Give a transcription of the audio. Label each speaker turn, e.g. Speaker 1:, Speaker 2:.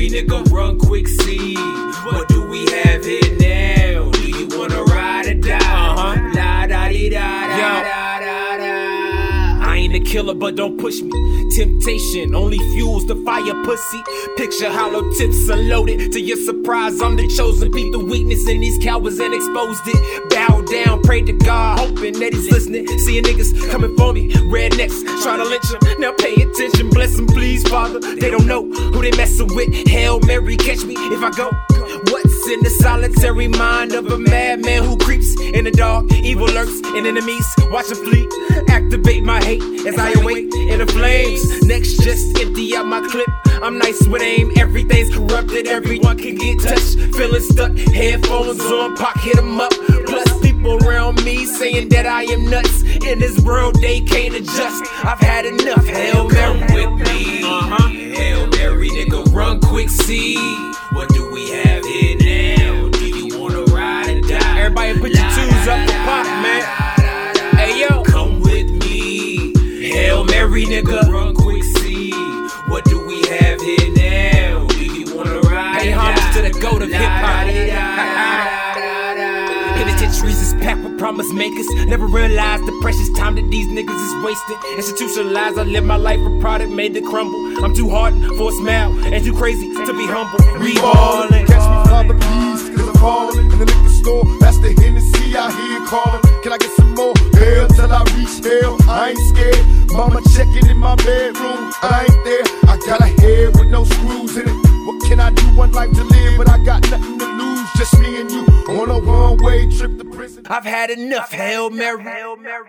Speaker 1: free, nigga, run quick, see. What do we have here now? Do you wanna ride or die? Uh huh. La da dee da da da da da. I ain't a killer, but don't push me. Temptation only fuels the fire, pussy. Picture hollow tips unloaded. To your surprise, I'm the chosen. Beat the weakness in these cowards and exposed it. Bow down, pray to God, hoping that he's listening. Seeing niggas coming for me, rednecks trying to lynch him. Now pay attention, bless them, please, Father. They don't know who they messing with. Hail Mary, catch me if I go. What's in the solitary mind of a madman who creeps in the dark? Evil lurks and enemies watch him flee. Activate my hate as I awake in the flames. Next, just empty out my clip. I'm nice with aim, everything's corrupted, everyone can get touched. Feeling stuck, headphones on, pop hit 'em up. Plus, people around me saying that I am nuts. In this world, they can't adjust. See. What do we have here now? Do you wanna ride or die? Everybody put your twos up for pop, man. Hey yo, come with me. Hail Mary, nigga, run quick, see. What do we have here now? Do you wanna ride? Hey, homage to the goat of hip hop. Penitentiaries is packed with promise makers. Never realized the precious time that these niggas is wasting. Institutionalized, I live my life a product made to crumble. I'm too hard for a smile and too crazy to be humble. Reballin'.
Speaker 2: Catch me, Father, please, cause I'm falling. In the liquor store, that's the Hennessy I hear calling. Can I get some more? Hell till I reach hell. I ain't scared. Mama checking in my bedroom. I ain't there. Life to live, but I got nothing to lose. Just me and you on a one way trip to prison.
Speaker 1: I've had enough. Hail Mary. Hail Mary.